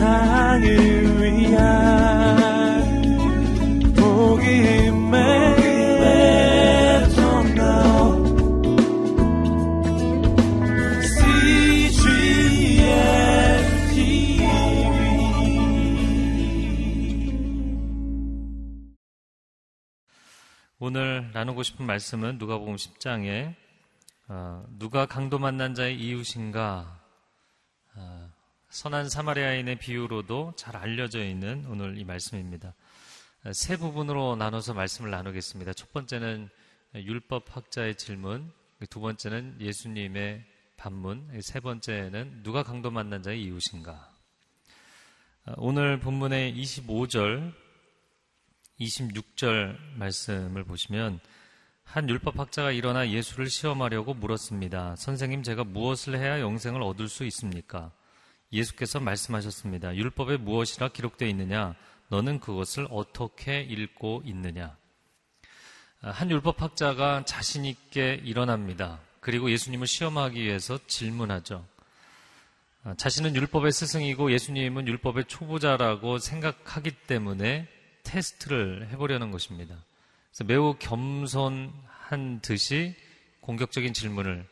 세상을 위한 복음의 오늘 나누고 싶은 말씀은 누가복음 10장에 어, 누가 강도 만난 자의 이웃인가? 어, 선한 사마리아인의 비유로도 잘 알려져 있는 오늘 이 말씀입니다. 어, 세 부분으로 나눠서 말씀을 나누겠습니다. 첫 번째는 율법 학자의 질문, 두 번째는 예수님의 반문, 세 번째는 누가 강도 만난 자의 이웃인가. 오늘 본문의 25절 26절 말씀을 보시면 한 율법학자가 일어나 예수를 시험하려고 물었습니다. 선생님, 제가 무엇을 해야 영생을 얻을 수 있습니까? 예수께서 말씀하셨습니다. 율법에 무엇이라 기록되어 있느냐? 너는 그것을 어떻게 읽고 있느냐? 한 율법학자가 자신있게 일어납니다. 그리고 예수님을 시험하기 위해서 질문하죠. 자신은 율법의 스승이고 예수님은 율법의 초보자라고 생각하기 때문에 테스트를 해보려는 것입니다. 그래서 매우 겸손한 듯이 공격적인 질문을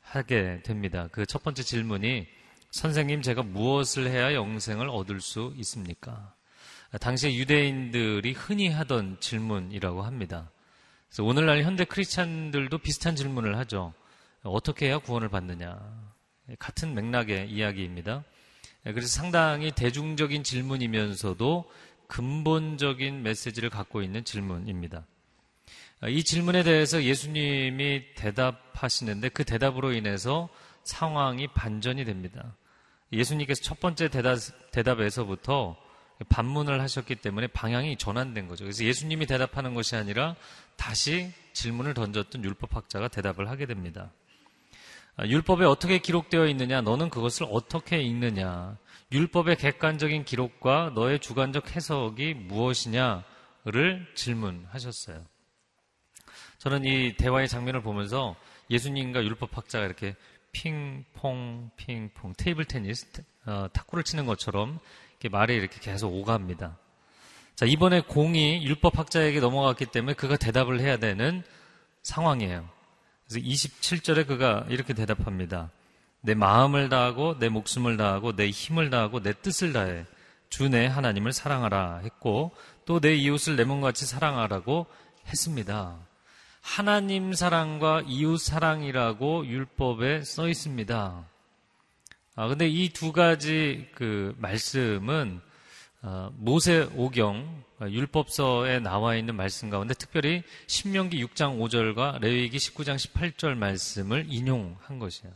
하게 됩니다. 그 첫 번째 질문이 선생님 제가 무엇을 해야 영생을 얻을 수 있습니까? 당시 유대인들이 흔히 하던 질문이라고 합니다. 그래서 오늘날 현대 크리스찬들도 비슷한 질문을 하죠. 어떻게 해야 구원을 받느냐? 같은 맥락의 이야기입니다. 그래서 상당히 대중적인 질문이면서도 근본적인 메시지를 갖고 있는 질문입니다. 이 질문에 대해서 예수님이 대답하시는데 그 대답으로 인해서 상황이 반전이 됩니다. 예수님께서 첫 번째 대답, 대답에서부터 반문을 하셨기 때문에 방향이 전환된 거죠. 그래서 예수님이 대답하는 것이 아니라 다시 질문을 던졌던 율법학자가 대답을 하게 됩니다. 율법에 어떻게 기록되어 있느냐, 너는 그것을 어떻게 읽느냐, 율법의 객관적인 기록과 너의 주관적 해석이 무엇이냐를 질문하셨어요. 저는 이 대화의 장면을 보면서 예수님과 율법학자가 이렇게 핑퐁, 핑퐁, 테이블 테니스, 어, 탁구를 치는 것처럼 이렇게 말이 이렇게 계속 오갑니다. 자, 이번에 공이 율법학자에게 넘어갔기 때문에 그가 대답을 해야 되는 상황이에요. 그래서 27절에 그가 이렇게 대답합니다. 내 마음을 다하고 내 목숨을 다하고 내 힘을 다하고 내 뜻을 다해 주 내 하나님을 사랑하라 했고 또 내 이웃을 내 몸같이 사랑하라고 했습니다. 하나님 사랑과 이웃 사랑이라고 율법에 써 있습니다. 아, 근데 이 두 가지 그 말씀은 어, 모세 오경 어, 율법서에 나와 있는 말씀 가운데 특별히 신명기 6장 5절과 레위기 19장 18절 말씀을 인용한 것이에요.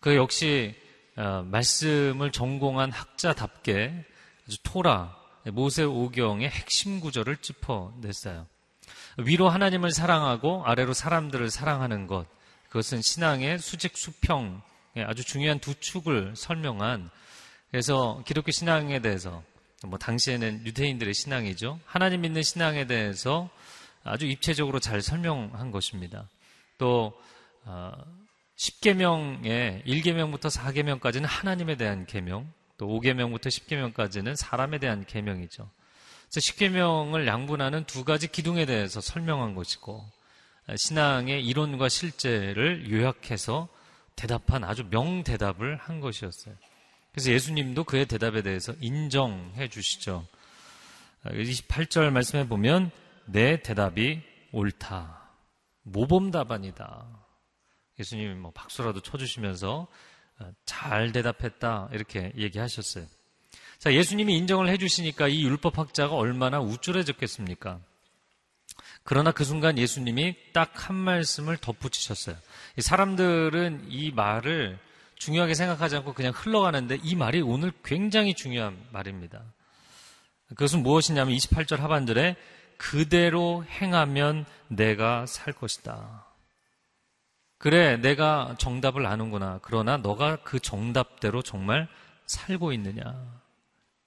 그 역시 어, 말씀을 전공한 학자답게 아주 토라 모세 오경의 핵심 구절을 짚어냈어요. 위로 하나님을 사랑하고 아래로 사람들을 사랑하는 것 그것은 신앙의 수직 수평 아주 중요한 두 축을 설명한 그래서 기독교 신앙에 대해서 뭐 당시에는 유대인들의 신앙이죠. 하나님 믿는 신앙에 대해서 아주 입체적으로 잘 설명한 것입니다. 또 어, 10계명의 1계명부터 4계명까지는 하나님에 대한 계명, 또 5계명부터 10계명까지는 사람에 대한 계명이죠. 그래서 10계명을 양분하는 두 가지 기둥에 대해서 설명한 것이고 신앙의 이론과 실제를 요약해서 대답한 아주 명대답을 한 것이었어요. 그래서 예수님도 그의 대답에 대해서 인정해 주시죠. 28절 말씀해 보면 내 대답이 옳다. 모범 답안이다. 예수님이 뭐 박수라도 쳐주시면서 어, 잘 대답했다 이렇게 얘기하셨어요. 자, 예수님이 인정을 해주시니까 이 율법학자가 얼마나 우쭐해졌겠습니까? 그러나 그 순간 예수님이 딱 한 말씀을 덧붙이셨어요. 사람들은 이 말을 중요하게 생각하지 않고 그냥 흘러가는데 이 말이 오늘 굉장히 중요한 말입니다. 그것은 무엇이냐면 28절 하반절에 그대로 행하면 내가 살 것이다. 그래, 내가 정답을 아는구나. 그러나 너가 그 정답대로 정말 살고 있느냐.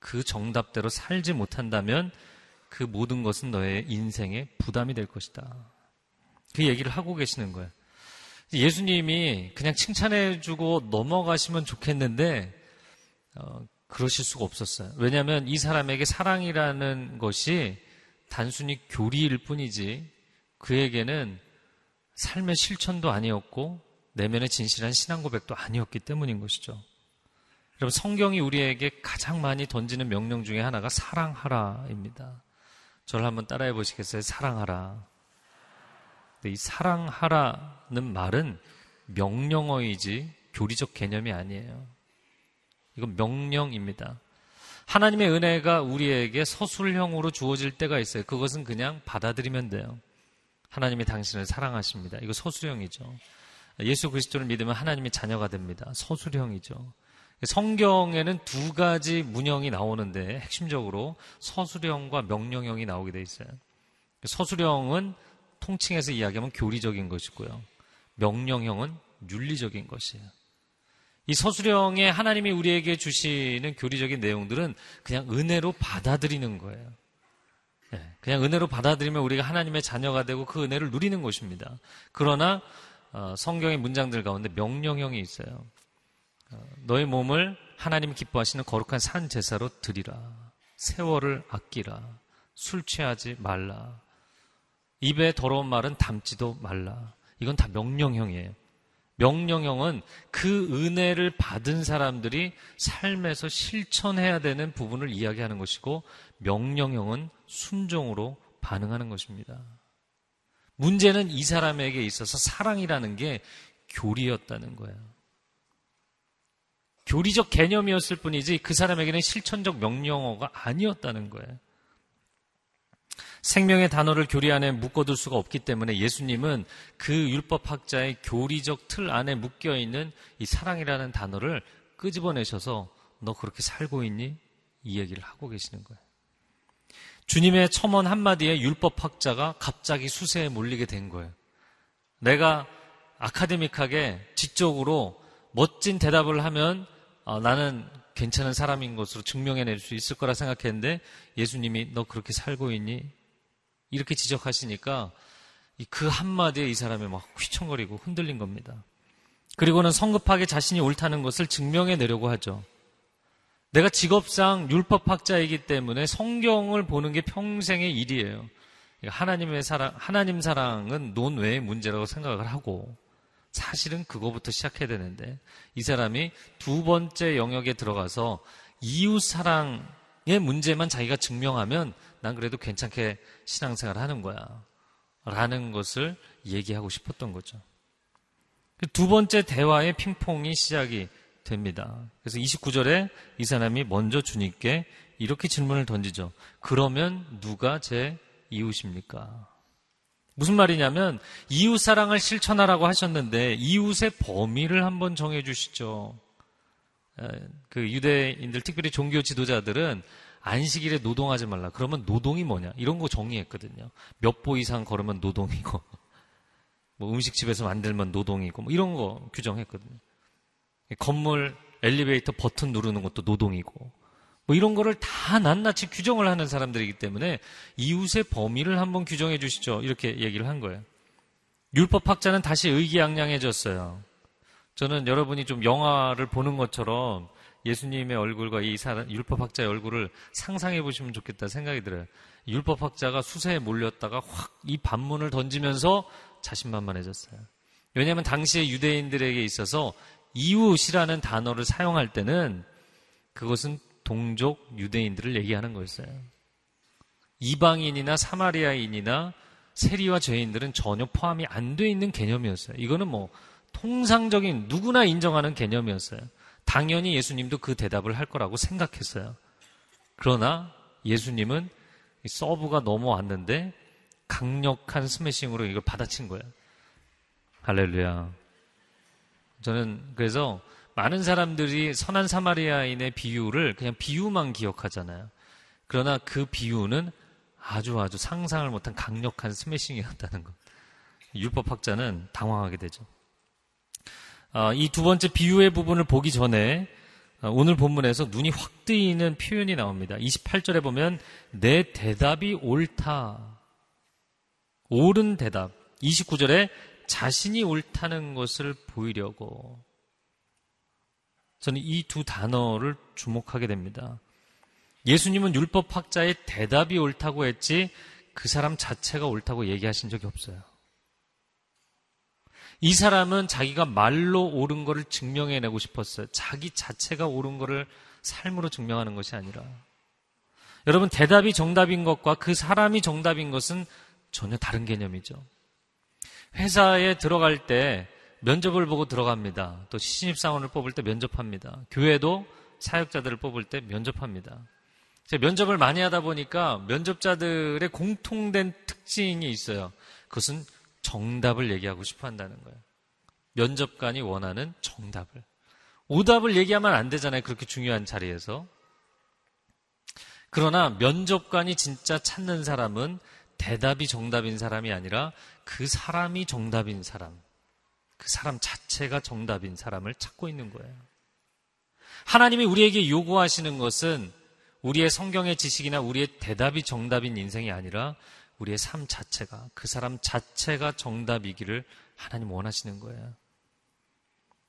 그 정답대로 살지 못한다면 그 모든 것은 너의 인생에 부담이 될 것이다. 그 얘기를 하고 계시는 거예요. 예수님이 그냥 칭찬해주고 넘어가시면 좋겠는데, 어, 그러실 수가 없었어요. 왜냐하면 이 사람에게 사랑이라는 것이 단순히 교리일 뿐이지 그에게는 삶의 실천도 아니었고 내면의 진실한 신앙 고백도 아니었기 때문인 것이죠. 여러분 성경이 우리에게 가장 많이 던지는 명령 중에 하나가 사랑하라입니다. 저를 한번 따라해 보시겠어요? 사랑하라. 이 사랑하라는 말은 명령어이지 교리적 개념이 아니에요. 이건 명령입니다. 하나님의 은혜가 우리에게 서술형으로 주어질 때가 있어요. 그것은 그냥 받아들이면 돼요. 하나님이 당신을 사랑하십니다. 이거 서술형이죠. 예수 그리스도를 믿으면 하나님의 자녀가 됩니다. 서술형이죠. 성경에는 두 가지 문형이 나오는데 핵심적으로 서술형과 명령형이 나오게 돼 있어요. 서술형은 통칭해서 이야기하면 교리적인 것이고요. 명령형은 윤리적인 것이에요. 이 서술형에 하나님이 우리에게 주시는 교리적인 내용들은 그냥 은혜로 받아들이는 거예요. 네, 그냥 은혜로 받아들이면 우리가 하나님의 자녀가 되고 그 은혜를 누리는 것입니다. 그러나 어, 성경의 문장들 가운데 명령형이 있어요. 어, 너의 몸을 하나님 기뻐하시는 거룩한 산 제사로 드리라. 세월을 아끼라. 술 취하지 말라. 입에 더러운 말은 담지도 말라. 이건 다 명령형이에요. 명령형은 그 은혜를 받은 사람들이 삶에서 실천해야 되는 부분을 이야기하는 것이고 명령형은 순종으로 반응하는 것입니다. 문제는 이 사람에게 있어서 사랑이라는 게 교리였다는 거예요. 교리적 개념이었을 뿐이지 그 사람에게는 실천적 명령어가 아니었다는 거예요. 생명의 단어를 교리 안에 묶어둘 수가 없기 때문에 예수님은 그 율법학자의 교리적 틀 안에 묶여 있는 이 사랑이라는 단어를 끄집어내셔서 너 그렇게 살고 있니? 이 얘기를 하고 계시는 거예요. 주님의 첨언 한마디에 율법학자가 갑자기 수세에 몰리게 된 거예요. 내가 아카데믹하게 지적으로 멋진 대답을 하면 어, 나는 괜찮은 사람인 것으로 증명해낼 수 있을 거라 생각했는데 예수님이 너 그렇게 살고 있니? 이렇게 지적하시니까 그 한마디에 이 사람이 막 휘청거리고 흔들린 겁니다. 그리고는 성급하게 자신이 옳다는 것을 증명해 내려고 하죠. 내가 직업상 율법학자이기 때문에 성경을 보는 게 평생의 일이에요. 하나님의 사랑, 하나님 사랑은 논외의 문제라고 생각을 하고 사실은 그거부터 시작해야 되는데 이 사람이 두 번째 영역에 들어가서 이웃 사랑의 문제만 자기가 증명하면 난 그래도 괜찮게 신앙생활 하는 거야. 라는 것을 얘기하고 싶었던 거죠. 그두 번째 대화의 핑퐁이 시작이 됩니다. 그래서 29절에 이 사람이 먼저 주님께 이렇게 질문을 던지죠. 그러면 누가 제 이웃입니까? 무슨 말이냐면 이웃 사랑을 실천하라고 하셨는데 이웃의 범위를 한번 정해 주시죠. 그 유대인들 특별히 종교 지도자들은 안식일에 노동하지 말라. 그러면 노동이 뭐냐? 이런 거 정의했거든요. 몇 보 이상 걸으면 노동이고, 뭐 음식집에서 만들면 노동이고, 뭐 이런 거 규정했거든요. 건물 엘리베이터 버튼 누르는 것도 노동이고, 뭐 이런 거를 다 낱낱이 규정을 하는 사람들이기 때문에 이웃의 범위를 한번 규정해 주시죠. 이렇게 얘기를 한 거예요. 율법학자는 다시 의기양양해졌어요. 저는 여러분이 좀 영화를 보는 것처럼 예수님의 얼굴과 이 사람, 율법학자의 얼굴을 상상해 보시면 좋겠다 생각이 들어요. 율법학자가 수세에 몰렸다가 확 이 반문을 던지면서 자신만만해졌어요. 왜냐하면 당시의 유대인들에게 있어서 이웃이라는 단어를 사용할 때는 그것은 동족 유대인들을 얘기하는 거였어요. 이방인이나 사마리아인이나 세리와 죄인들은 전혀 포함이 안 돼 있는 개념이었어요. 이거는 뭐 통상적인 누구나 인정하는 개념이었어요. 당연히 예수님도 그 대답을 할 거라고 생각했어요. 그러나 예수님은 서브가 넘어왔는데 강력한 스매싱으로 이걸 받아친 거예요. 할렐루야. 저는 그래서 많은 사람들이 선한 사마리아인의 비유를 그냥 비유만 기억하잖아요. 그러나 그 비유는 아주 아주 상상을 못한 강력한 스매싱이었다는 것. 율법학자는 당황하게 되죠. 아, 이두 번째 비유의 부분을 보기 전에 아, 오늘 본문에서 눈이 확 뜨이는 표현이 나옵니다. 28절에 보면 내 대답이 옳다. 옳은 대답. 29절에 자신이 옳다는 것을 보이려고 저는 이 두 단어를 주목하게 됩니다. 예수님은 율법학자의 대답이 옳다고 했지 그 사람 자체가 옳다고 얘기하신 적이 없어요. 이 사람은 자기가 말로 옳은 것을 증명해내고 싶었어요. 자기 자체가 옳은 것을 삶으로 증명하는 것이 아니라. 여러분, 대답이 정답인 것과 그 사람이 정답인 것은 전혀 다른 개념이죠. 회사에 들어갈 때 면접을 보고 들어갑니다. 또 신입사원을 뽑을 때 면접합니다. 교회도 사역자들을 뽑을 때 면접합니다. 면접을 많이 하다 보니까 면접자들의 공통된 특징이 있어요. 그것은 정답을 얘기하고 싶어 한다는 거예요. 면접관이 원하는 정답을. 오답을 얘기하면 안 되잖아요. 그렇게 중요한 자리에서. 그러나 면접관이 진짜 찾는 사람은 대답이 정답인 사람이 아니라 그 사람이 정답인 사람, 그 사람 자체가 정답인 사람을 찾고 있는 거예요. 하나님이 우리에게 요구하시는 것은 우리의 성경의 지식이나 우리의 대답이 정답인 인생이 아니라 우리의 삶 자체가 그 사람 자체가 정답이기를 하나님 원하시는 거예요.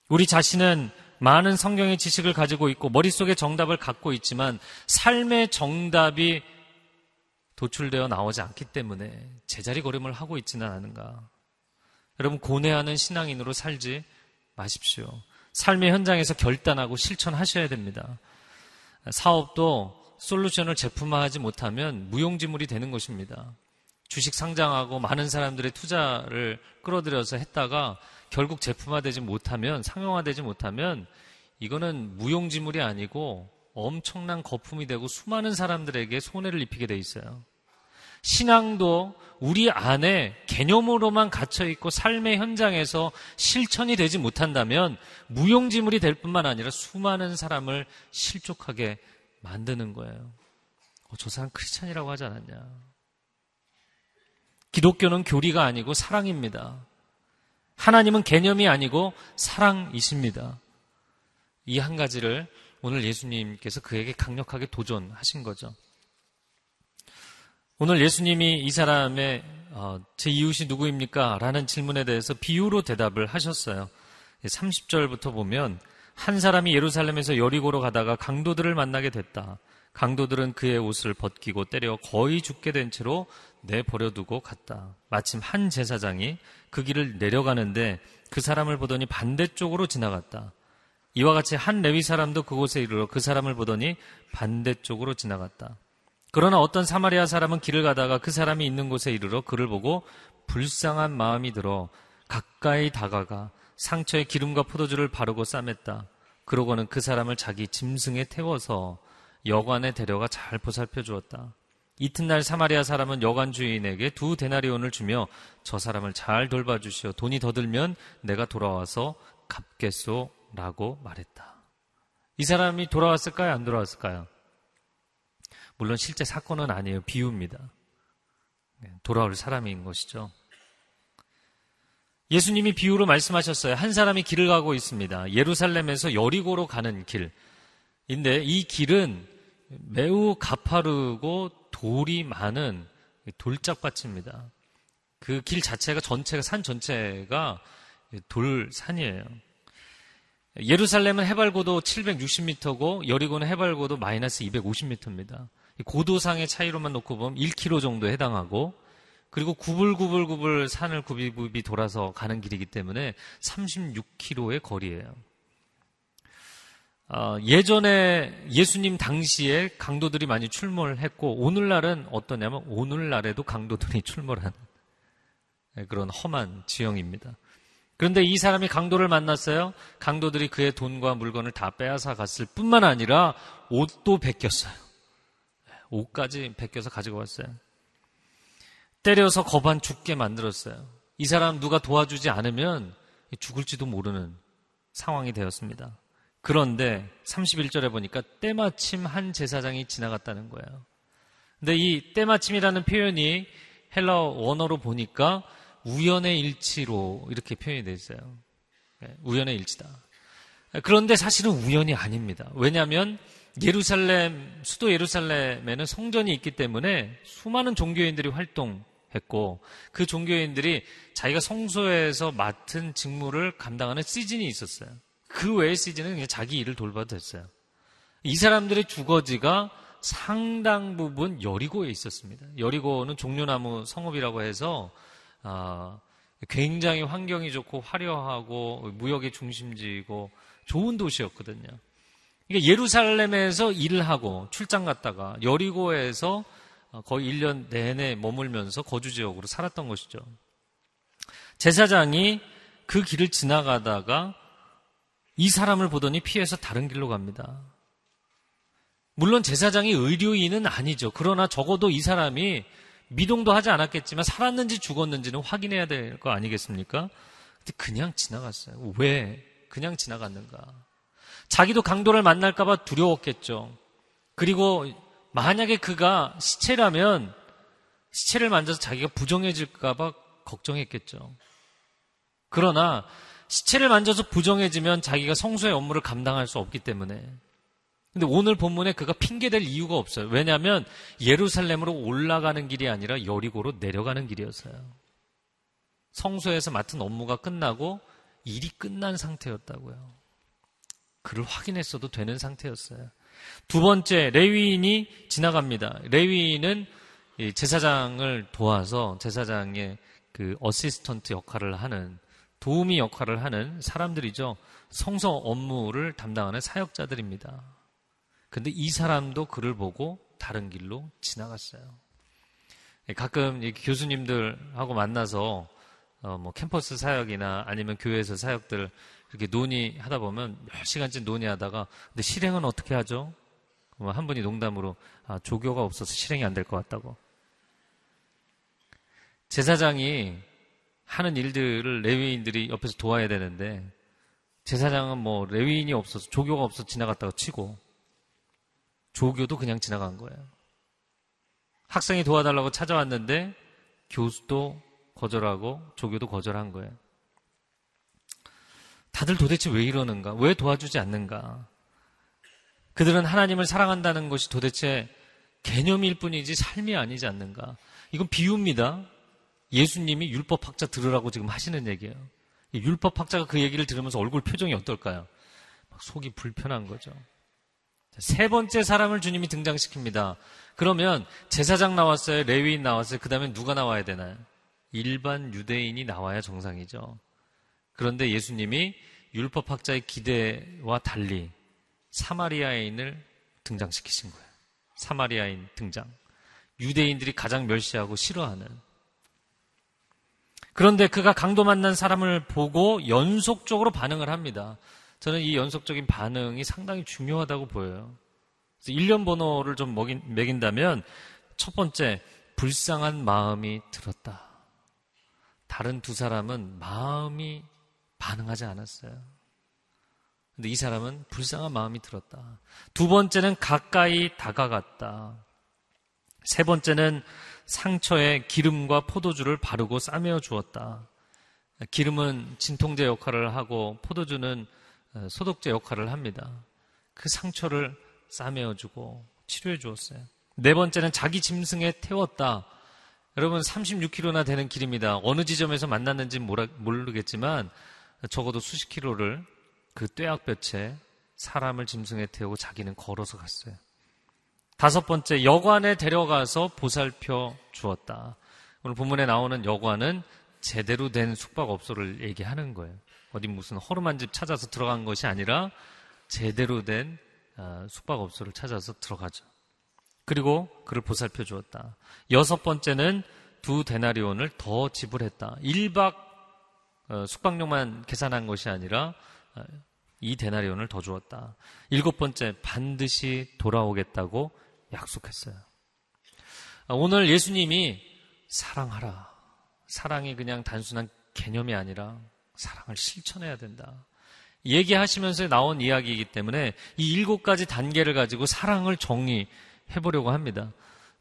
우리 자신은 많은 성경의 지식을 가지고 있고 머릿속에 정답을 갖고 있지만 삶의 정답이 도출되어 나오지 않기 때문에 제자리 걸음을 하고 있지는 않은가. 여러분 고뇌하는 신앙인으로 살지 마십시오. 삶의 현장에서 결단하고 실천하셔야 됩니다. 사업도 솔루션을 제품화하지 못하면 무용지물이 되는 것입니다. 주식 상장하고 많은 사람들의 투자를 끌어들여서 했다가 결국 제품화되지 못하면 상용화되지 못하면 이거는 무용지물이 아니고 엄청난 거품이 되고 수많은 사람들에게 손해를 입히게 돼 있어요. 신앙도 우리 안에 개념으로만 갇혀 있고 삶의 현장에서 실천이 되지 못한다면 무용지물이 될 뿐만 아니라 수많은 사람을 실족하게 만드는 거예요. 어, 저 사람 크리스찬이라고 하지 않았냐? 기독교는 교리가 아니고 사랑입니다. 하나님은 개념이 아니고 사랑이십니다. 이 한 가지를 오늘 예수님께서 그에게 강력하게 도전하신 거죠. 오늘 예수님이 이 사람의 어, 제 이웃이 누구입니까? 라는 질문에 대해서 비유로 대답을 하셨어요. 30절부터 보면 한 사람이 예루살렘에서 여리고로 가다가 강도들을 만나게 됐다. 강도들은 그의 옷을 벗기고 때려 거의 죽게 된 채로 내버려두고 갔다. 마침 한 제사장이 그 길을 내려가는데 그 사람을 보더니 반대쪽으로 지나갔다. 이와 같이 한 레위 사람도 그곳에 이르러 그 사람을 보더니 반대쪽으로 지나갔다. 그러나 어떤 사마리아 사람은 길을 가다가 그 사람이 있는 곳에 이르러 그를 보고 불쌍한 마음이 들어 가까이 다가가 상처에 기름과 포도주를 바르고 싸맸다. 그러고는 그 사람을 자기 짐승에 태워서 여관에 데려가 잘 보살펴 주었다. 이튿날 사마리아 사람은 여관 주인에게 두 데나리온을 주며 저 사람을 잘 돌봐 주시오. 돈이 더 들면 내가 돌아와서 갚겠소라고 말했다. 이 사람이 돌아왔을까요? 안 돌아왔을까요? 물론 실제 사건은 아니에요. 비유입니다. 네, 돌아올 사람인 것이죠. 예수님이 비유로 말씀하셨어요. 한 사람이 길을 가고 있습니다. 예루살렘에서 여리고로 가는 길인데 이 길은 매우 가파르고 돌이 많은 돌짝밭입니다. 그 길 자체가 전체가 산 전체가 돌산이에요. 예루살렘은 해발고도 760m고 여리고는 해발고도 마이너스 250m입니다. 고도상의 차이로만 놓고 보면 1km 정도에 해당하고 그리고 구불구불구불 산을 굽이굽이 돌아서 가는 길이기 때문에 36km의 거리예요. 어, 예전에 예수님 당시에 강도들이 많이 출몰 했고 오늘날은 어떠냐면 오늘날에도 강도들이 출몰하는 그런 험한 지형입니다. 그런데 이 사람이 강도를 만났어요. 강도들이 그의 돈과 물건을 다 빼앗아 갔을 뿐만 아니라 옷도 베꼈어요. 옷까지 베껴서 가지고 왔어요. 때려서 거반 죽게 만들었어요. 이 사람 누가 도와주지 않으면 죽을지도 모르는 상황이 되었습니다. 그런데 31절에 보니까 때마침 한 제사장이 지나갔다는 거예요. 근데 이 때마침이라는 표현이 헬라 원어로 보니까 우연의 일치로 이렇게 표현이 되어 있어요. 네, 우연의 일치다. 그런데 사실은 우연이 아닙니다. 왜냐하면 예루살렘, 수도 예루살렘에는 성전이 있기 때문에 수많은 종교인들이 활동했고 그 종교인들이 자기가 성소에서 맡은 직무를 감당하는 시즌이 있었어요. 그 외의 시즌은 그냥 자기 일을 돌봐도 됐어요. 이 사람들의 주거지가 상당 부분 여리고에 있었습니다. 여리고는 종려나무 성읍이라고 해서 아, 굉장히 환경이 좋고 화려하고 무역의 중심지이고 좋은 도시였거든요. 그러니까 예루살렘에서 일을 하고 출장 갔다가 여리고에서 거의 1년 내내 머물면서 거주 지역으로 살았던 것이죠. 제사장이 그 길을 지나가다가 이 사람을 보더니 피해서 다른 길로 갑니다. 물론 제사장이 의료인은 아니죠. 그러나 적어도 이 사람이 미동도 하지 않았겠지만 살았는지 죽었는지는 확인해야 될 거 아니겠습니까? 근데 그냥 지나갔어요. 왜 그냥 지나갔는가? 자기도 강도를 만날까봐 두려웠겠죠. 그리고 만약에 그가 시체라면 시체를 만져서 자기가 부정해질까봐 걱정했겠죠. 그러나 시체를 만져서 부정해지면 자기가 성소의 업무를 감당할 수 없기 때문에 근데 오늘 본문에 그가 핑계댈 이유가 없어요. 왜냐하면 예루살렘으로 올라가는 길이 아니라 여리고로 내려가는 길이었어요. 성소에서 맡은 업무가 끝나고 일이 끝난 상태였다고요. 그를 확인했어도 되는 상태였어요. 두 번째, 레위인이 지나갑니다. 레위인은 제사장을 도와서 제사장의 그 어시스턴트 역할을 하는 도우미 역할을 하는 사람들이죠. 성서 업무를 담당하는 사역자들입니다. 근데 이 사람도 그를 보고 다른 길로 지나갔어요. 예, 가끔 교수님들하고 만나서 어, 뭐 캠퍼스 사역이나 아니면 교회에서 사역들 이렇게 논의하다 보면 몇 시간쯤 논의하다가 근데 실행은 어떻게 하죠? 한 분이 농담으로 아, 조교가 없어서 실행이 안 될 것 같다고. 제사장이 하는 일들을 레위인들이 옆에서 도와야 되는데 제사장은 뭐 레위인이 없어서 조교가 없어서 지나갔다가 치고 조교도 그냥 지나간 거예요. 학생이 도와달라고 찾아왔는데 교수도 거절하고 조교도 거절한 거예요. 다들 도대체 왜 이러는가? 왜 도와주지 않는가? 그들은 하나님을 사랑한다는 것이 도대체 개념일 뿐이지 삶이 아니지 않는가? 이건 비유입니다. 예수님이 율법학자 들으라고 지금 하시는 얘기예요. 율법학자가 그 얘기를 들으면서 얼굴 표정이 어떨까요? 속이 불편한 거죠. 세 번째 사람을 주님이 등장시킵니다. 그러면 제사장 나왔어요? 레위인 나왔어요? 그 다음에 누가 나와야 되나요? 일반 유대인이 나와야 정상이죠. 그런데 예수님이 율법학자의 기대와 달리 사마리아인을 등장시키신 거예요. 사마리아인 등장. 유대인들이 가장 멸시하고 싫어하는. 그런데 그가 강도 만난 사람을 보고 연속적으로 반응을 합니다. 저는 이 연속적인 반응이 상당히 중요하다고 보여요. 그래서 1년 번호를 좀 먹인, 매긴다면 첫 번째, 불쌍한 마음이 들었다. 다른 두 사람은 마음이 반응하지 않았어요. 근데 이 사람은 불쌍한 마음이 들었다. 두 번째는 가까이 다가갔다. 세 번째는 상처에 기름과 포도주를 바르고 싸매어 주었다. 기름은 진통제 역할을 하고 포도주는 어, 소독제 역할을 합니다. 그 상처를 싸매어 주고 치료해 주었어요. 네 번째는 자기 짐승에 태웠다. 여러분 36km나 되는 길입니다. 어느 지점에서 만났는지 모르겠지만 적어도 수십 킬로를 그 뙤약볕에 사람을 짐승에 태우고 자기는 걸어서 갔어요. 다섯 번째 여관에 데려가서 보살펴 주었다. 오늘 본문에 나오는 여관은 제대로 된 숙박업소를 얘기하는 거예요. 어디 무슨 허름한 집 찾아서 들어간 것이 아니라 제대로 된 어, 숙박업소를 찾아서 들어가죠. 그리고 그를 보살펴 주었다. 여섯 번째는 두 데나리온을 더 지불했다. 1박 어, 숙박료만 계산한 것이 아니라 어, 이 데나리온을 더 주었다. 일곱 번째 반드시 돌아오겠다고 약속했어요. 오늘 예수님이 사랑하라. 사랑이 그냥 단순한 개념이 아니라 사랑을 실천해야 된다. 얘기하시면서 나온 이야기이기 때문에 이 일곱 가지 단계를 가지고 사랑을 정리 해 보려고 합니다.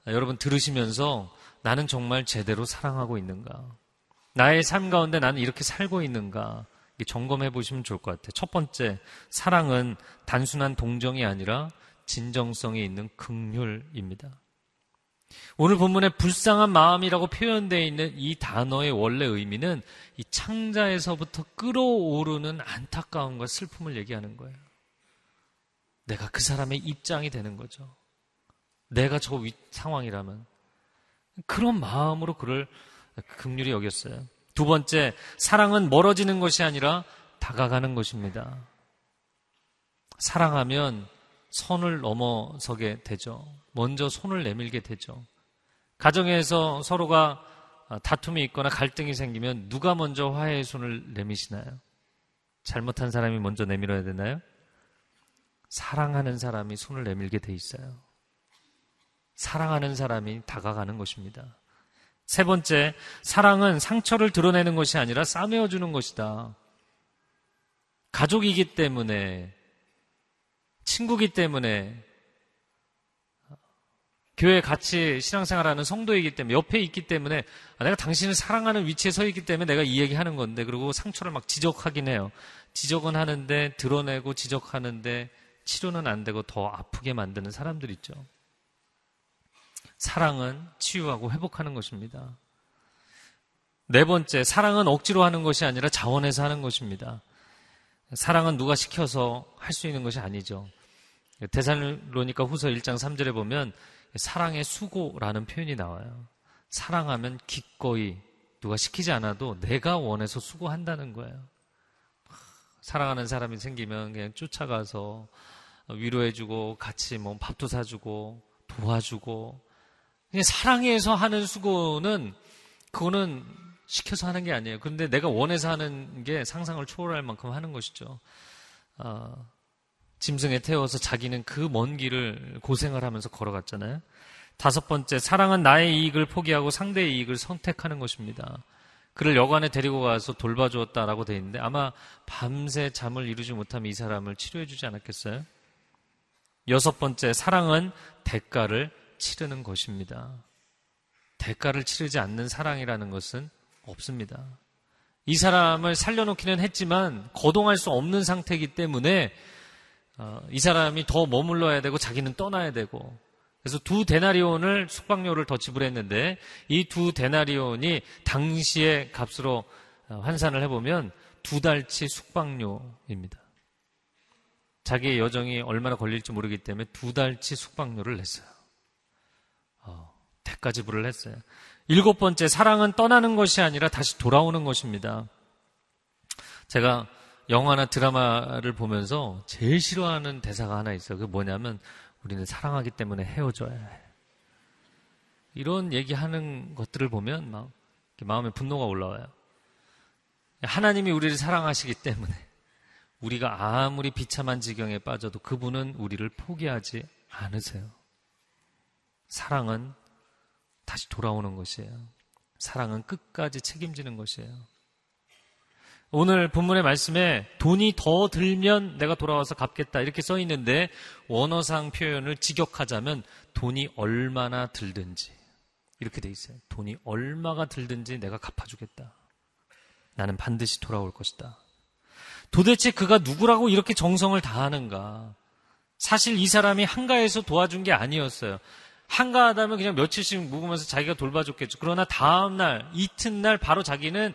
여러분 들으시면서 나는 정말 제대로 사랑하고 있는가? 나의 삶 가운데 나는 이렇게 살고 있는가? 점검해 보시면 좋을 것 같아요. 첫 번째, 사랑은 단순한 동정이 아니라 진정성이 있는 극률입니다. 오늘 본문에 불쌍한 마음이라고 표현되어 있는 이 단어의 원래 의미는 이 창자에서부터 끌어오르는 안타까움과 슬픔을 얘기하는 거예요. 내가 그 사람의 입장이 되는 거죠. 내가 저 상황이라면. 그런 마음으로 그를 극률이 여겼어요. 두 번째, 사랑은 멀어지는 것이 아니라 다가가는 것입니다. 사랑하면 선을 넘어서게 되죠. 먼저 손을 내밀게 되죠. 가정에서 서로가 다툼이 있거나 갈등이 생기면 누가 먼저 화해의 손을 내미시나요? 잘못한 사람이 먼저 내밀어야 되나요? 사랑하는 사람이 손을 내밀게 돼 있어요. 사랑하는 사람이 다가가는 것입니다. 세 번째, 사랑은 상처를 드러내는 것이 아니라 싸매어 주는 것이다. 가족이기 때문에, 친구기 때문에, 교회 같이 신앙생활하는 성도이기 때문에, 옆에 있기 때문에, 아, 내가 당신을 사랑하는 위치에 서 있기 때문에 내가 이 얘기 하는 건데, 그리고 상처를 막 지적하긴 해요. 지적은 하는데, 드러내고 지적하는데, 치료는 안 되고 더 아프게 만드는 사람들 있죠. 사랑은 치유하고 회복하는 것입니다. 네 번째, 사랑은 억지로 하는 것이 아니라 자원해서 하는 것입니다. 사랑은 누가 시켜서 할 수 있는 것이 아니죠. 대살로니까 후서 1장 3절에 보면 사랑의 수고라는 표현이 나와요. 사랑하면 기꺼이 누가 시키지 않아도 내가 원해서 수고한다는 거예요. 사랑하는 사람이 생기면 그냥 쫓아가서 위로해주고 같이 뭐 밥도 사주고 도와주고 사랑해서 하는 수고는 그거는 시켜서 하는 게 아니에요. 그런데 내가 원해서 하는 게 상상을 초월할 만큼 하는 것이죠. 어, 짐승에 태워서 자기는 그 먼 길을 고생을 하면서 걸어갔잖아요. 다섯 번째, 사랑은 나의 이익을 포기하고 상대의 이익을 선택하는 것입니다. 그를 여관에 데리고 가서 돌봐주었다라고 돼 있는데 아마 밤새 잠을 이루지 못하면 이 사람을 치료해주지 않았겠어요? 여섯 번째, 사랑은 대가를 치르는 것입니다. 대가를 치르지 않는 사랑이라는 것은 없습니다. 이 사람을 살려놓기는 했지만 거동할 수 없는 상태이기 때문에 어, 이 사람이 더 머물러야 되고 자기는 떠나야 되고 그래서 두 데나리온을 숙박료를 더 지불했는데 이 두 데나리온이 당시의 값으로 어, 환산을 해보면 두 달치 숙박료입니다. 자기의 여정이 얼마나 걸릴지 모르기 때문에 두 달치 숙박료를 냈어요. 지불을 했어요. 일곱 번째, 사랑은 떠나는 것이 아니라 다시 돌아오는 것입니다. 제가 영화나 드라마를 보면서 제일 싫어하는 대사가 하나 있어요. 그게 뭐냐면, 우리는 사랑하기 때문에 헤어져야 해. 이런 얘기하는 것들을 보면 막 마음에 분노가 올라와요. 하나님이 우리를 사랑하시기 때문에 우리가 아무리 비참한 지경에 빠져도 그분은 우리를 포기하지 않으세요. 사랑은 다시 돌아오는 것이에요. 사랑은 끝까지 책임지는 것이에요. 오늘 본문의 말씀에 돈이 더 들면 내가 돌아와서 갚겠다 이렇게 써 있는데 원어상 표현을 직역하자면 돈이 얼마나 들든지 이렇게 돼 있어요. 돈이 얼마가 들든지 내가 갚아주겠다. 나는 반드시 돌아올 것이다. 도대체 그가 누구라고 이렇게 정성을 다하는가? 사실 이 사람이 한가해서 도와준 게 아니었어요. 한가하다면 그냥 며칠씩 묵으면서 자기가 돌봐줬겠죠. 그러나 다음날, 이튿날 바로 자기는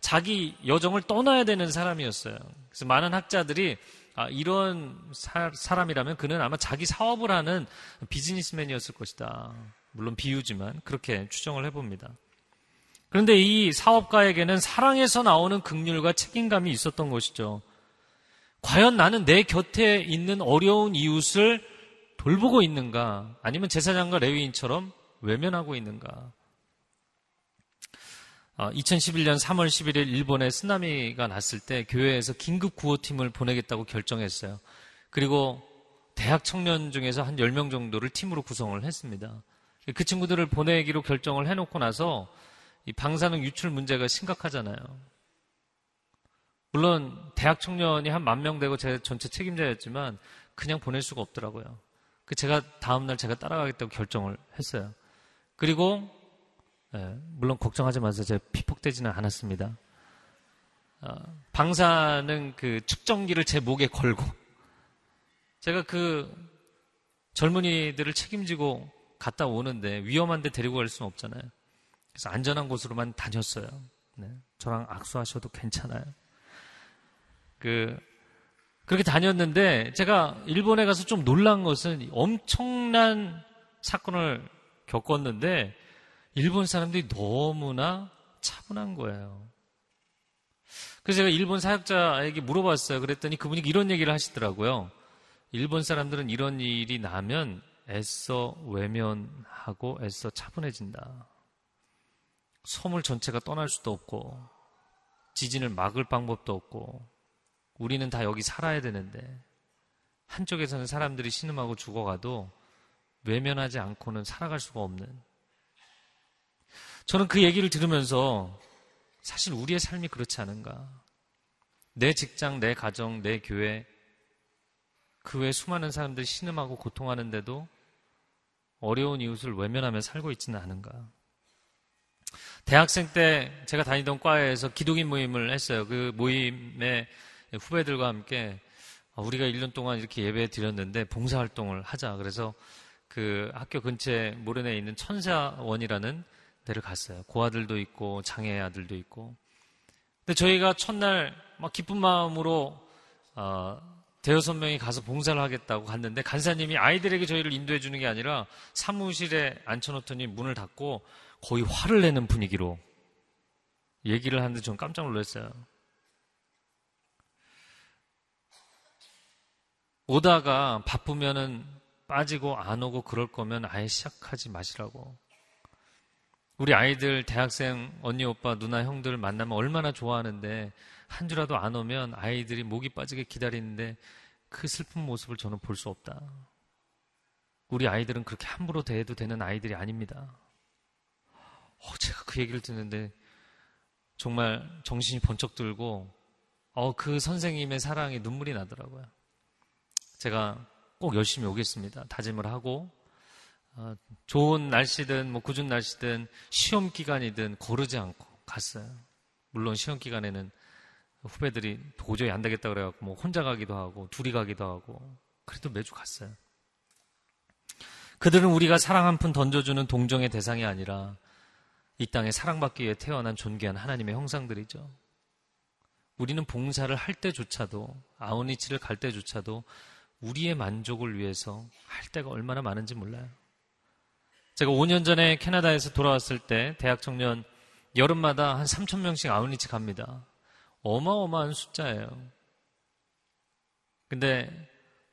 자기 여정을 떠나야 되는 사람이었어요. 그래서 많은 학자들이 아, 이런 사, 사람이라면 그는 아마 자기 사업을 하는 비즈니스맨이었을 것이다. 물론 비유지만 그렇게 추정을 해봅니다. 그런데 이 사업가에게는 사랑에서 나오는 극률과 책임감이 있었던 것이죠. 과연 나는 내 곁에 있는 어려운 이웃을 돌보고 있는가? 아니면 제사장과 레위인처럼 외면하고 있는가? 2011년 3월 11일 일본에 쓰나미가 났을 때 교회에서 긴급 구호팀을 보내겠다고 결정했어요. 그리고 대학 청년 중에서 한 10명 정도를 팀으로 구성을 했습니다. 그 친구들을 보내기로 결정을 해놓고 나서 이 방사능 유출 문제가 심각하잖아요. 물론 대학 청년이 한 만 명 되고 제 전체 책임자였지만 그냥 보낼 수가 없더라고요. 그 제가 다음날 제가 따라가겠다고 결정을 했어요. 그리고 예, 물론 걱정하지 마세요. 제가 피폭되지는 않았습니다. 어, 방사능 그 측정기를 제 목에 걸고 제가 그 젊은이들을 책임지고 갔다 오는데 위험한 데 데리고 갈 수는 없잖아요. 그래서 안전한 곳으로만 다녔어요. 네. 저랑 악수하셔도 괜찮아요. 그, 그렇게 다녔는데 제가 일본에 가서 좀 놀란 것은 엄청난 사건을 겪었는데 일본 사람들이 너무나 차분한 거예요. 그래서 제가 일본 사역자에게 물어봤어요. 그랬더니 그분이 이런 얘기를 하시더라고요. 일본 사람들은 이런 일이 나면 애써 외면하고 애써 차분해진다. 섬을 전체가 떠날 수도 없고 지진을 막을 방법도 없고 우리는 다 여기 살아야 되는데 한쪽에서는 사람들이 신음하고 죽어가도 외면하지 않고는 살아갈 수가 없는 저는 그 얘기를 들으면서 사실 우리의 삶이 그렇지 않은가. 내 직장, 내 가정, 내 교회, 그 외 수많은 사람들이 신음하고 고통하는데도 어려운 이웃을 외면하며 살고 있지는 않은가. 대학생 때 제가 다니던 과에서 기독인 모임을 했어요. 그 모임에 후배들과 함께 우리가 1년 동안 이렇게 예배 드렸는데 봉사활동을 하자. 그래서 그 학교 근처에 모래내에 있는 천사원이라는 데를 갔어요. 고아들도 있고 장애 아들도 있고. 근데 저희가 첫날 막 기쁜 마음으로 어, 대여섯 명이 가서 봉사를 하겠다고 갔는데 간사님이 아이들에게 저희를 인도해 주는 게 아니라 사무실에 앉혀놓더니 문을 닫고 거의 화를 내는 분위기로 얘기를 하는데 좀 깜짝 놀랐어요. 오다가 바쁘면은 빠지고 안 오고 그럴 거면 아예 시작하지 마시라고. 우리 아이들 대학생 언니 오빠 누나 형들 만나면 얼마나 좋아하는데 한 주라도 안 오면 아이들이 목이 빠지게 기다리는데 그 슬픈 모습을 저는 볼 수 없다. 우리 아이들은 그렇게 함부로 대해도 되는 아이들이 아닙니다. 어, 제가 그 얘기를 듣는데 정말 정신이 번쩍 들고 어, 그 선생님의 사랑에 눈물이 나더라고요. 제가 꼭 열심히 오겠습니다. 다짐을 하고 어, 좋은 날씨든 뭐 궂은 날씨든 시험 기간이든 거르지 않고 갔어요. 물론 시험 기간에는 후배들이 도저히 안 되겠다 그래갖고 뭐 혼자 가기도 하고 둘이 가기도 하고 그래도 매주 갔어요. 그들은 우리가 사랑 한 푼 던져주는 동정의 대상이 아니라 이 땅에 사랑받기 위해 태어난 존귀한 하나님의 형상들이죠. 우리는 봉사를 할 때조차도 아우니치를 갈 때조차도 우리의 만족을 위해서 할 때가 얼마나 많은지 몰라요. 제가 5년 전에 캐나다에서 돌아왔을 때 대학 청년 여름마다 한 3천 명씩 아웃리치 갑니다. 어마어마한 숫자예요. 근데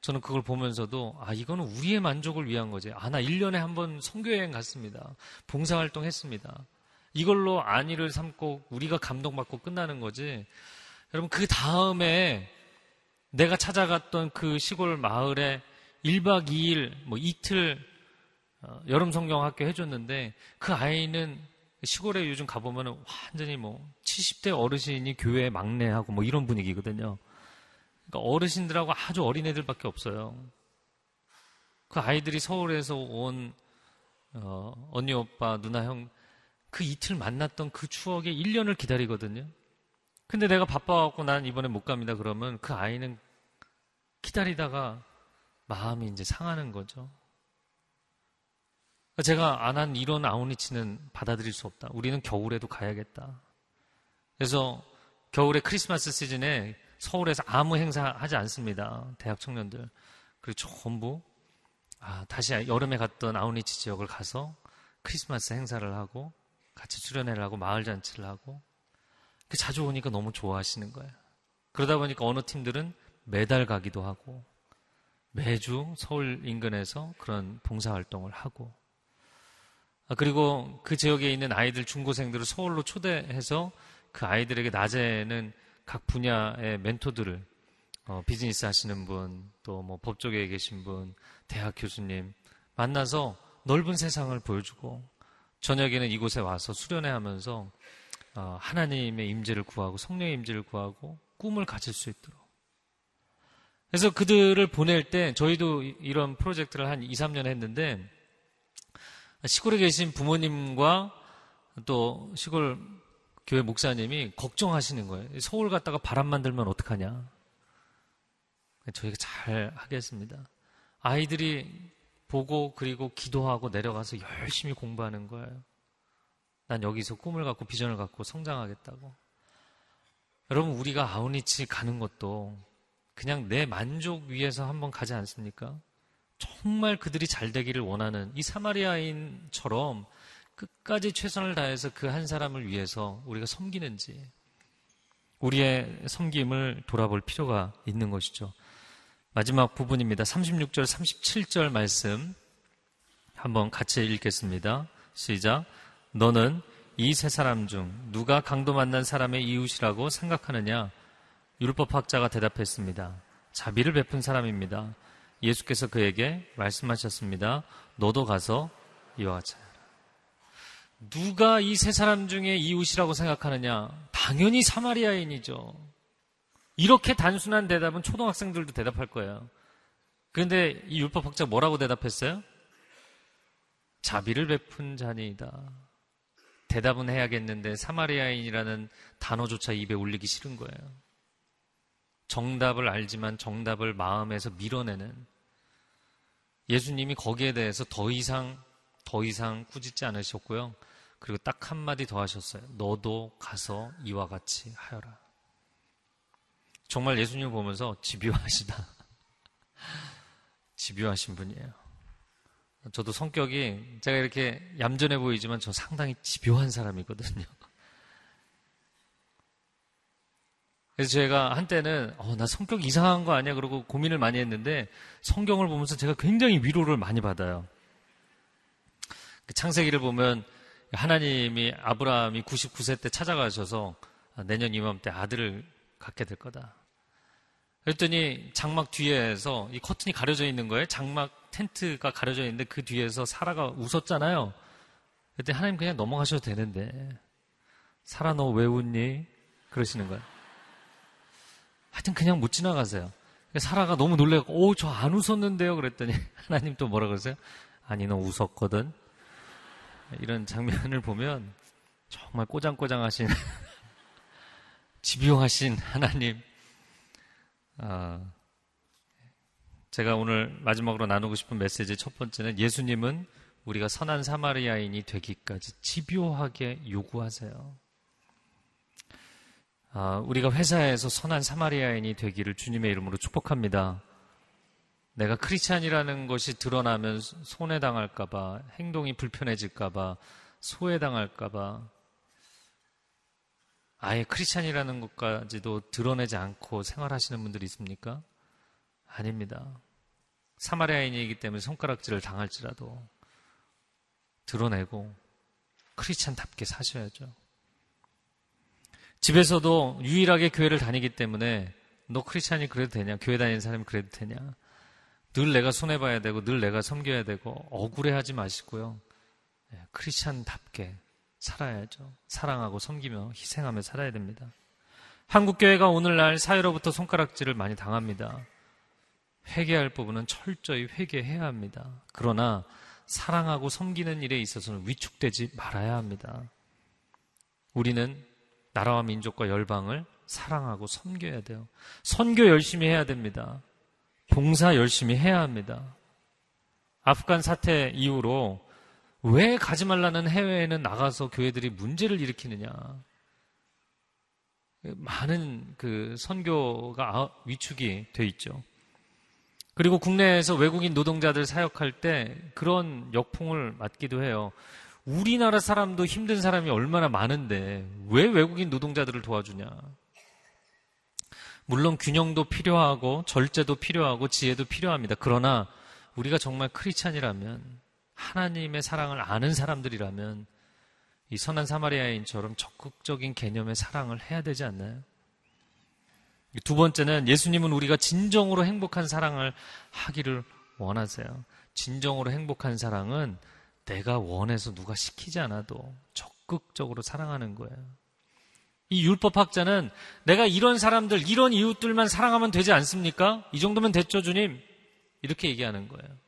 저는 그걸 보면서도 아 이거는 우리의 만족을 위한 거지. 아 나 1년에 한 번 선교여행 갔습니다. 봉사활동 했습니다. 이걸로 안위를 삼고 우리가 감동받고 끝나는 거지. 여러분 그 다음에 내가 찾아갔던 그 시골 마을에 1박 2일 뭐 이틀 어, 여름 성경 학교 해줬는데 그 아이는 시골에 요즘 가보면 완전히 뭐 70대 어르신이 교회 막내하고 뭐 이런 분위기거든요. 그러니까 어르신들하고 아주 어린애들밖에 없어요. 그 아이들이 서울에서 온 어, 언니 오빠 누나 형 그 이틀 만났던 그 추억에 1년을 기다리거든요. 근데 내가 바빠갖고 난 이번에 못 갑니다. 그러면 그 아이는 기다리다가 마음이 이제 상하는 거죠. 제가 안 한 이런 아우니치는 받아들일 수 없다. 우리는 겨울에도 가야겠다. 그래서 겨울에 크리스마스 시즌에 서울에서 아무 행사 하지 않습니다. 대학 청년들. 그리고 전부 아, 다시 여름에 갔던 아우니치 지역을 가서 크리스마스 행사를 하고 같이 수련회를 하고 마을 잔치를 하고 그 자주 오니까 너무 좋아하시는 거예요. 그러다 보니까 어느 팀들은 매달 가기도 하고 매주 서울 인근에서 그런 봉사활동을 하고 아, 그리고 그 지역에 있는 아이들 중고생들을 서울로 초대해서 그 아이들에게 낮에는 각 분야의 멘토들을 어, 비즈니스 하시는 분, 또 뭐 법조계에 계신 분, 대학 교수님 만나서 넓은 세상을 보여주고 저녁에는 이곳에 와서 수련회 하면서 어, 하나님의 임재를 구하고 성령의 임재를 구하고 꿈을 가질 수 있도록 그래서 그들을 보낼 때 저희도 이런 프로젝트를 한 2, 3년 했는데 시골에 계신 부모님과 또 시골 교회 목사님이 걱정하시는 거예요. 서울 갔다가 바람 만 들면 어떡하냐. 저희가 잘 하겠습니다. 아이들이 보고 그리고 기도하고 내려가서 열심히 공부하는 거예요. 난 여기서 꿈을 갖고 비전을 갖고 성장하겠다고. 여러분 우리가 아우니치 가는 것도 그냥 내 만족 위해서 한번 가지 않습니까? 정말 그들이 잘 되기를 원하는 이 사마리아인처럼 끝까지 최선을 다해서 그 한 사람을 위해서 우리가 섬기는지 우리의 섬김을 돌아볼 필요가 있는 것이죠. 마지막 부분입니다. 36절, 37절 말씀 한번 같이 읽겠습니다. 시작. 너는 이 세 사람 중 누가 강도 만난 사람의 이웃이라고 생각하느냐? 율법학자가 대답했습니다. 자비를 베푼 사람입니다. 예수께서 그에게 말씀하셨습니다. 너도 가서 이와 같이 하라. 누가 이 세 사람 중에 이웃이라고 생각하느냐? 당연히 사마리아인이죠. 이렇게 단순한 대답은 초등학생들도 대답할 거예요. 그런데 이 율법학자 뭐라고 대답했어요? 자비를 베푼 자니이다. 대답은 해야겠는데 사마리아인이라는 단어조차 입에 올리기 싫은 거예요. 정답을 알지만 정답을 마음에서 밀어내는 예수님이 거기에 대해서 더 이상 더 이상 꾸짖지 않으셨고요. 그리고 딱 한마디 더 하셨어요. 너도 가서 이와 같이 하여라. 정말 예수님을 보면서 집요하시다. 집요하신 분이에요. 저도 성격이 제가 이렇게 얌전해 보이지만 저 상당히 집요한 사람이거든요. 그래서 제가 한때는 어, 나 성격 이상한 거 아니야 그러고 고민을 많이 했는데 성경을 보면서 제가 굉장히 위로를 많이 받아요. 그 창세기를 보면 하나님이 아브라함이 99세 때 찾아가셔서 내년 이맘때 아들을 갖게 될 거다. 그랬더니 장막 뒤에서 이 커튼이 가려져 있는 거예요. 장막 텐트가 가려져 있는데 그 뒤에서 사라가 웃었잖아요. 그때 하나님 그냥 넘어가셔도 되는데 사라 너 왜 웃니? 그러시는 거예요. 하여튼 그냥 못 지나가세요. 사라가 너무 놀래고 오 저 안 웃었는데요. 그랬더니 하나님 또 뭐라 그러세요? 아니 너 웃었거든. 이런 장면을 보면 정말 꼬장꼬장하신 집요하신 하나님. 아, 제가 오늘 마지막으로 나누고 싶은 메시지 첫 번째는 예수님은 우리가 선한 사마리아인이 되기까지 집요하게 요구하세요. 아, 우리가 회사에서 선한 사마리아인이 되기를 주님의 이름으로 축복합니다. 내가 크리스찬이라는 것이 드러나면 손해당할까봐, 행동이 불편해질까봐, 소외당할까봐, 아예 크리스찬이라는 것까지도 드러내지 않고 생활하시는 분들이 있습니까? 아닙니다. 사마리아인이기 때문에 손가락질을 당할지라도 드러내고 크리스찬답게 사셔야죠. 집에서도 유일하게 교회를 다니기 때문에 너 크리스찬이 그래도 되냐? 교회 다니는 사람이 그래도 되냐? 늘 내가 손해봐야 되고 늘 내가 섬겨야 되고 억울해하지 마시고요. 예, 크리스찬답게 살아야죠. 사랑하고 섬기며 희생하며 살아야 됩니다. 한국 교회가 오늘날 사회로부터 손가락질을 많이 당합니다. 회개할 부분은 철저히 회개해야 합니다. 그러나 사랑하고 섬기는 일에 있어서는 위축되지 말아야 합니다. 우리는 나라와 민족과 열방을 사랑하고 섬겨야 돼요. 선교 열심히 해야 됩니다. 봉사 열심히 해야 합니다. 아프간 사태 이후로 왜 가지 말라는 해외에는 나가서 교회들이 문제를 일으키느냐. 많은 그 선교가 위축이 돼 있죠. 그리고 국내에서 외국인 노동자들 사역할 때 그런 역풍을 맞기도 해요. 우리나라 사람도 힘든 사람이 얼마나 많은데 왜 외국인 노동자들을 도와주냐? 물론 균형도 필요하고 절제도 필요하고 지혜도 필요합니다. 그러나 우리가 정말 크리스찬이라면 하나님의 사랑을 아는 사람들이라면 이 선한 사마리아인처럼 적극적인 개념의 사랑을 해야 되지 않나요? 두 번째는 예수님은 우리가 진정으로 행복한 사랑을 하기를 원하세요. 진정으로 행복한 사랑은 내가 원해서 누가 시키지 않아도 적극적으로 사랑하는 거예요. 이 율법학자는 내가 이런 사람들, 이런 이웃들만 사랑하면 되지 않습니까? 이 정도면 됐죠, 주님? 이렇게 얘기하는 거예요.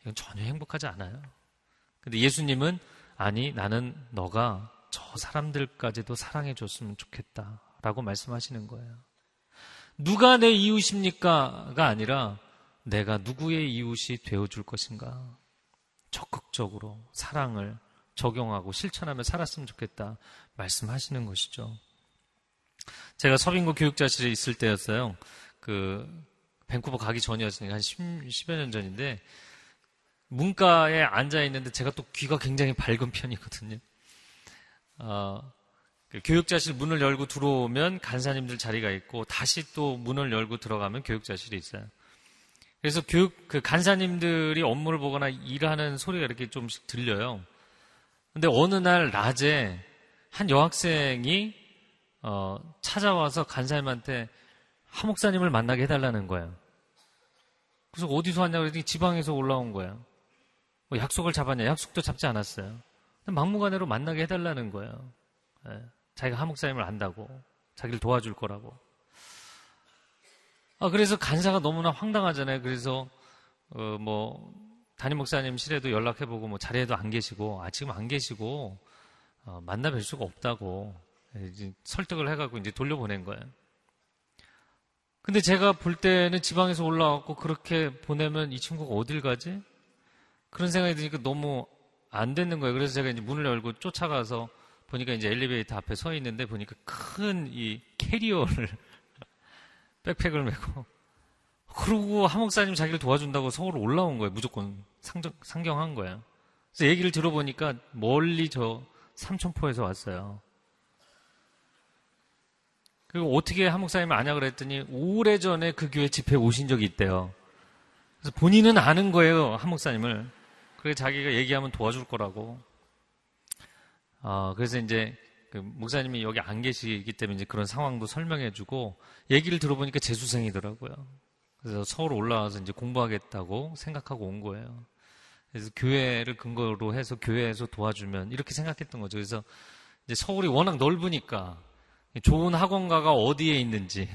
이건 전혀 행복하지 않아요. 근데 예수님은 아니, 나는 너가 저 사람들까지도 사랑해 줬으면 좋겠다. 라고 말씀하시는 거예요. 누가 내 이웃입니까? 가 아니라 내가 누구의 이웃이 되어줄 것인가? 적극적으로 사랑을 적용하고 실천하며 살았으면 좋겠다 말씀하시는 것이죠. 제가 서빙고 교육자실에 있을 때였어요. 그 밴쿠버 가기 전이었으니까 한 10, 10여 년 전인데 문과에 앉아 있는데 제가 또 귀가 굉장히 밝은 편이거든요. 어, 그 교육자실 문을 열고 들어오면 간사님들 자리가 있고 다시 또 문을 열고 들어가면 교육자실이 있어요. 그래서 교육 그 간사님들이 업무를 보거나 일하는 소리가 이렇게 좀씩 들려요. 근데 어느 날 낮에 한 여학생이 어, 찾아와서 간사님한테 하 목사님을 만나게 해달라는 거예요. 그래서 어디서 왔냐 그랬더니 지방에서 올라온 거예요. 뭐 약속을 잡았냐? 약속도 잡지 않았어요. 막무가내로 만나게 해달라는 거예요. 예, 자기가 하목사님을 안다고. 자기를 도와줄 거라고. 아, 그래서 간사가 너무나 황당하잖아요. 그래서, 어, 뭐, 담임 목사님 실에도 연락해보고, 뭐, 자리에도 안 계시고, 아, 지금 안 계시고, 어, 만나 뵐 수가 없다고. 이제 설득을 해갖고 이제 돌려보낸 거예요. 근데 제가 볼 때는 지방에서 올라왔고, 그렇게 보내면 이 친구가 어딜 가지? 그런 생각이 드니까 너무 안 됐는 거예요. 그래서 제가 이제 문을 열고 쫓아가서 보니까 이제 엘리베이터 앞에 서 있는데 보니까 큰 이 캐리어를 백팩을 메고 그러고 하목사님 자기를 도와준다고 서울 올라온 거예요. 무조건 상정, 상경한 거예요. 그래서 얘기를 들어보니까 멀리 저 삼천포에서 왔어요. 그리고 어떻게 하목사님을 아냐 그랬더니 오래전에 그 교회 집회에 오신 적이 있대요. 그래서 본인은 아는 거예요. 하목사님을. 그래 자기가 얘기하면 도와줄 거라고. 어, 그래서 이제 그 목사님이 여기 안 계시기 때문에 이제 그런 상황도 설명해주고 얘기를 들어보니까 재수생이더라고요. 그래서 서울 올라와서 이제 공부하겠다고 생각하고 온 거예요. 그래서 교회를 근거로 해서 교회에서 도와주면 이렇게 생각했던 거죠. 그래서 이제 서울이 워낙 넓으니까 좋은 학원가가 어디에 있는지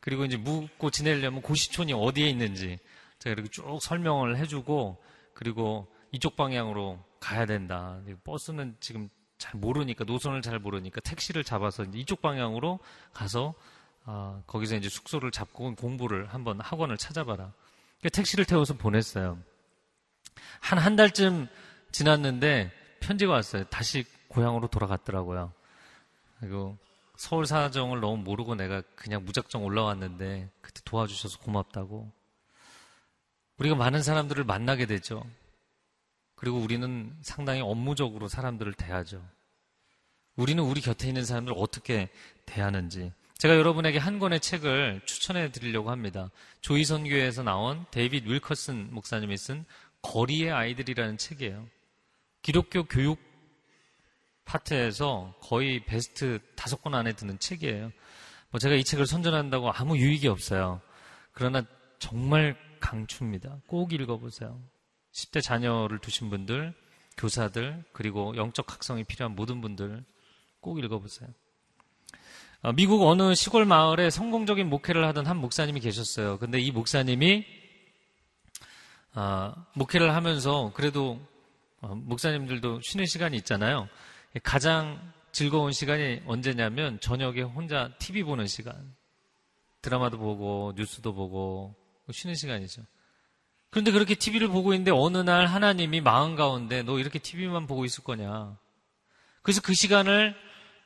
그리고 이제 묵고 지내려면 고시촌이 어디에 있는지 제가 이렇게 쭉 설명을 해주고 그리고 이쪽 방향으로 가야 된다. 버스는 지금 잘 모르니까 노선을 잘 모르니까 택시를 잡아서 이쪽 방향으로 가서 아, 거기서 이제 숙소를 잡고 공부를 한번 학원을 찾아봐라. 그러니까 택시를 태워서 보냈어요. 한 한 달쯤 지났는데 편지가 왔어요. 다시 고향으로 돌아갔더라고요. 그리고 서울 사정을 너무 모르고 내가 그냥 무작정 올라왔는데 그때 도와주셔서 고맙다고. 우리가 많은 사람들을 만나게 되죠. 그리고 우리는 상당히 업무적으로 사람들을 대하죠. 우리는 우리 곁에 있는 사람들을 어떻게 대하는지. 제가 여러분에게 한 권의 책을 추천해 드리려고 합니다. 조이선 교회에서 나온 데이빗 윌커슨 목사님이 쓴 거리의 아이들이라는 책이에요. 기독교 교육 파트에서 거의 베스트 다섯 권 안에 드는 책이에요. 뭐 제가 이 책을 선전한다고 아무 유익이 없어요. 그러나 정말 강추입니다. 꼭 읽어보세요. 10대 자녀를 두신 분들, 교사들, 그리고 영적 각성이 필요한 모든 분들 꼭 읽어보세요. 어, 미국 어느 시골 마을에 성공적인 목회를 하던 한 목사님이 계셨어요. 근데 이 목사님이 어, 목회를 하면서 그래도 어, 목사님들도 쉬는 시간이 있잖아요. 가장 즐거운 시간이 언제냐면 저녁에 혼자 TV 보는 시간. 드라마도 보고 뉴스도 보고 쉬는 시간이죠. 그런데 그렇게 TV를 보고 있는데 어느 날 하나님이 마음 가운데 너 이렇게 TV만 보고 있을 거냐. 그래서 그 시간을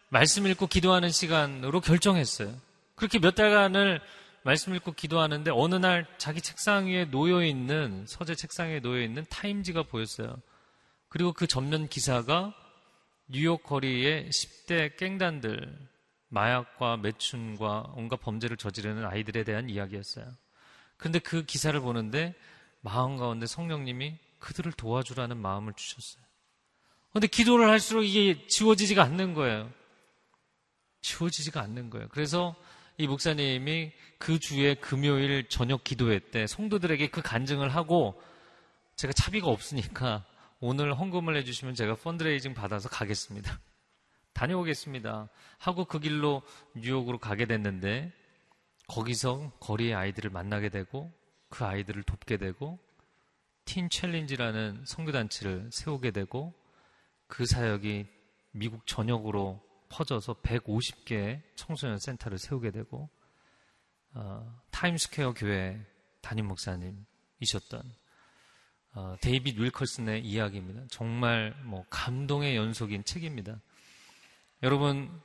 말씀 읽고 기도하는 시간으로 결정했어요. 그렇게 몇 달간을 말씀 읽고 기도하는데 어느 날 자기 책상 위에 놓여 있는 서재 책상 위에 놓여 있는 타임지가 보였어요. 그리고 그 전면 기사가 뉴욕 거리의 10대 깽단들 마약과 매춘과 온갖 범죄를 저지르는 아이들에 대한 이야기였어요. 근데 그 기사를 보는데 마음 가운데 성령님이 그들을 도와주라는 마음을 주셨어요. 근데 기도를 할수록 이게 지워지지가 않는 거예요. 지워지지가 않는 거예요. 그래서 이 목사님이 그 주에 금요일 저녁 기도회 때 성도들에게 그 간증을 하고 제가 차비가 없으니까 오늘 헌금을 해주시면 제가 펀드레이징 받아서 가겠습니다. 다녀오겠습니다. 하고 그 길로 뉴욕으로 가게 됐는데 거기서 거리의 아이들을 만나게 되고 그 아이들을 돕게 되고 틴 챌린지라는 성교단체를 세우게 되고 그 사역이 미국 전역으로 퍼져서 150개의 청소년 센터를 세우게 되고 어, 타임스퀘어 교회 담임 목사님이셨던 어, 데이빗 윌커슨의 이야기입니다. 정말 뭐 감동의 연속인 책입니다. 여러분,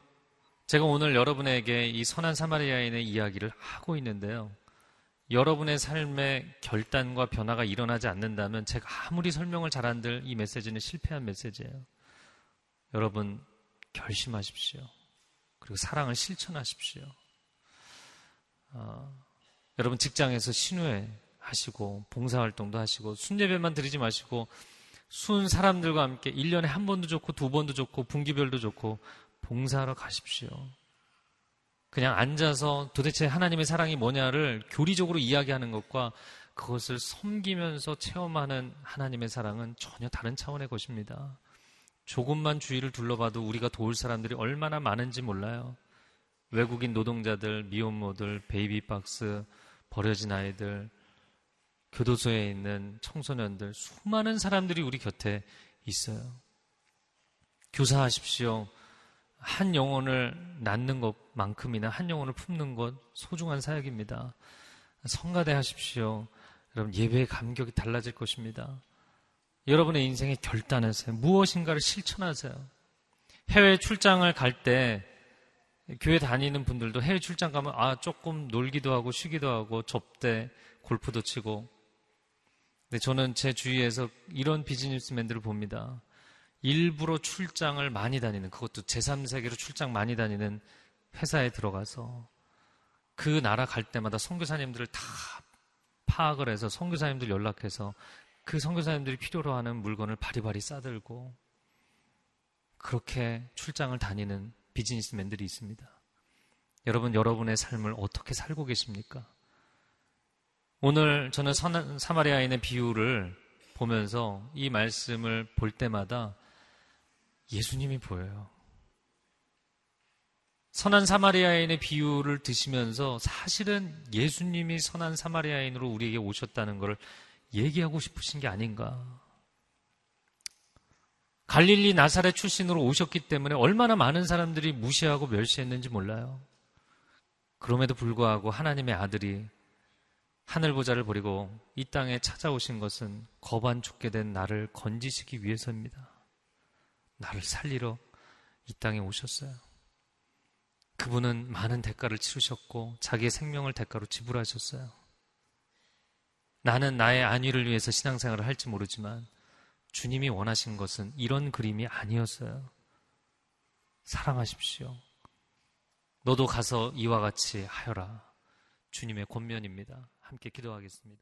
제가 오늘 여러분에게 이 선한 사마리아인의 이야기를 하고 있는데요. 여러분의 삶에 결단과 변화가 일어나지 않는다면 제가 아무리 설명을 잘한들 이 메시지는 실패한 메시지예요. 여러분, 결심하십시오. 그리고 사랑을 실천하십시오. 어, 여러분 직장에서 신우회 하시고 봉사활동도 하시고 순예배만 드리지 마시고 순 사람들과 함께 1년에 한 번도 좋고 두 번도 좋고 분기별도 좋고 봉사하러 가십시오. 그냥 앉아서 도대체 하나님의 사랑이 뭐냐를 교리적으로 이야기하는 것과 그것을 섬기면서 체험하는 하나님의 사랑은 전혀 다른 차원의 것입니다. 조금만 주위를 둘러봐도 우리가 도울 사람들이 얼마나 많은지 몰라요. 외국인 노동자들, 미혼모들, 베이비박스, 버려진 아이들, 교도소에 있는 청소년들, 수많은 사람들이 우리 곁에 있어요. 교사하십시오. 한 영혼을 낳는 것만큼이나 한 영혼을 품는 것 소중한 사역입니다. 성가대 하십시오. 여러분 예배의 감격이 달라질 것입니다. 여러분의 인생에 결단하세요. 무엇인가를 실천하세요. 해외 출장을 갈 때 교회 다니는 분들도 해외 출장 가면 아 조금 놀기도 하고 쉬기도 하고 접대 골프도 치고 근데 저는 제 주위에서 이런 비즈니스맨들을 봅니다. 일부러 출장을 많이 다니는 그것도 제3세계로 출장 많이 다니는 회사에 들어가서 그 나라 갈 때마다 선교사님들을 다 파악을 해서 선교사님들 연락해서 그 선교사님들이 필요로 하는 물건을 바리바리 싸들고 그렇게 출장을 다니는 비즈니스맨들이 있습니다. 여러분, 여러분의 삶을 어떻게 살고 계십니까? 오늘 저는 사마리아인의 비유를 보면서 이 말씀을 볼 때마다 예수님이 보여요. 선한 사마리아인의 비유를 드시면서 사실은 예수님이 선한 사마리아인으로 우리에게 오셨다는 것을 얘기하고 싶으신 게 아닌가. 갈릴리 나사렛 출신으로 오셨기 때문에 얼마나 많은 사람들이 무시하고 멸시했는지 몰라요. 그럼에도 불구하고 하나님의 아들이 하늘 보자를 버리고 이 땅에 찾아오신 것은 거반 죽게 된 나를 건지시기 위해서입니다. 나를 살리러 이 땅에 오셨어요. 그분은 많은 대가를 치르셨고 자기의 생명을 대가로 지불하셨어요. 나는 나의 안위를 위해서 신앙생활을 할지 모르지만 주님이 원하신 것은 이런 그림이 아니었어요. 사랑하십시오. 너도 가서 이와 같이 하여라. 주님의 권면입니다. 함께 기도하겠습니다.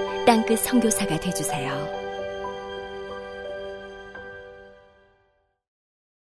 땅끝 성교사가 되주세요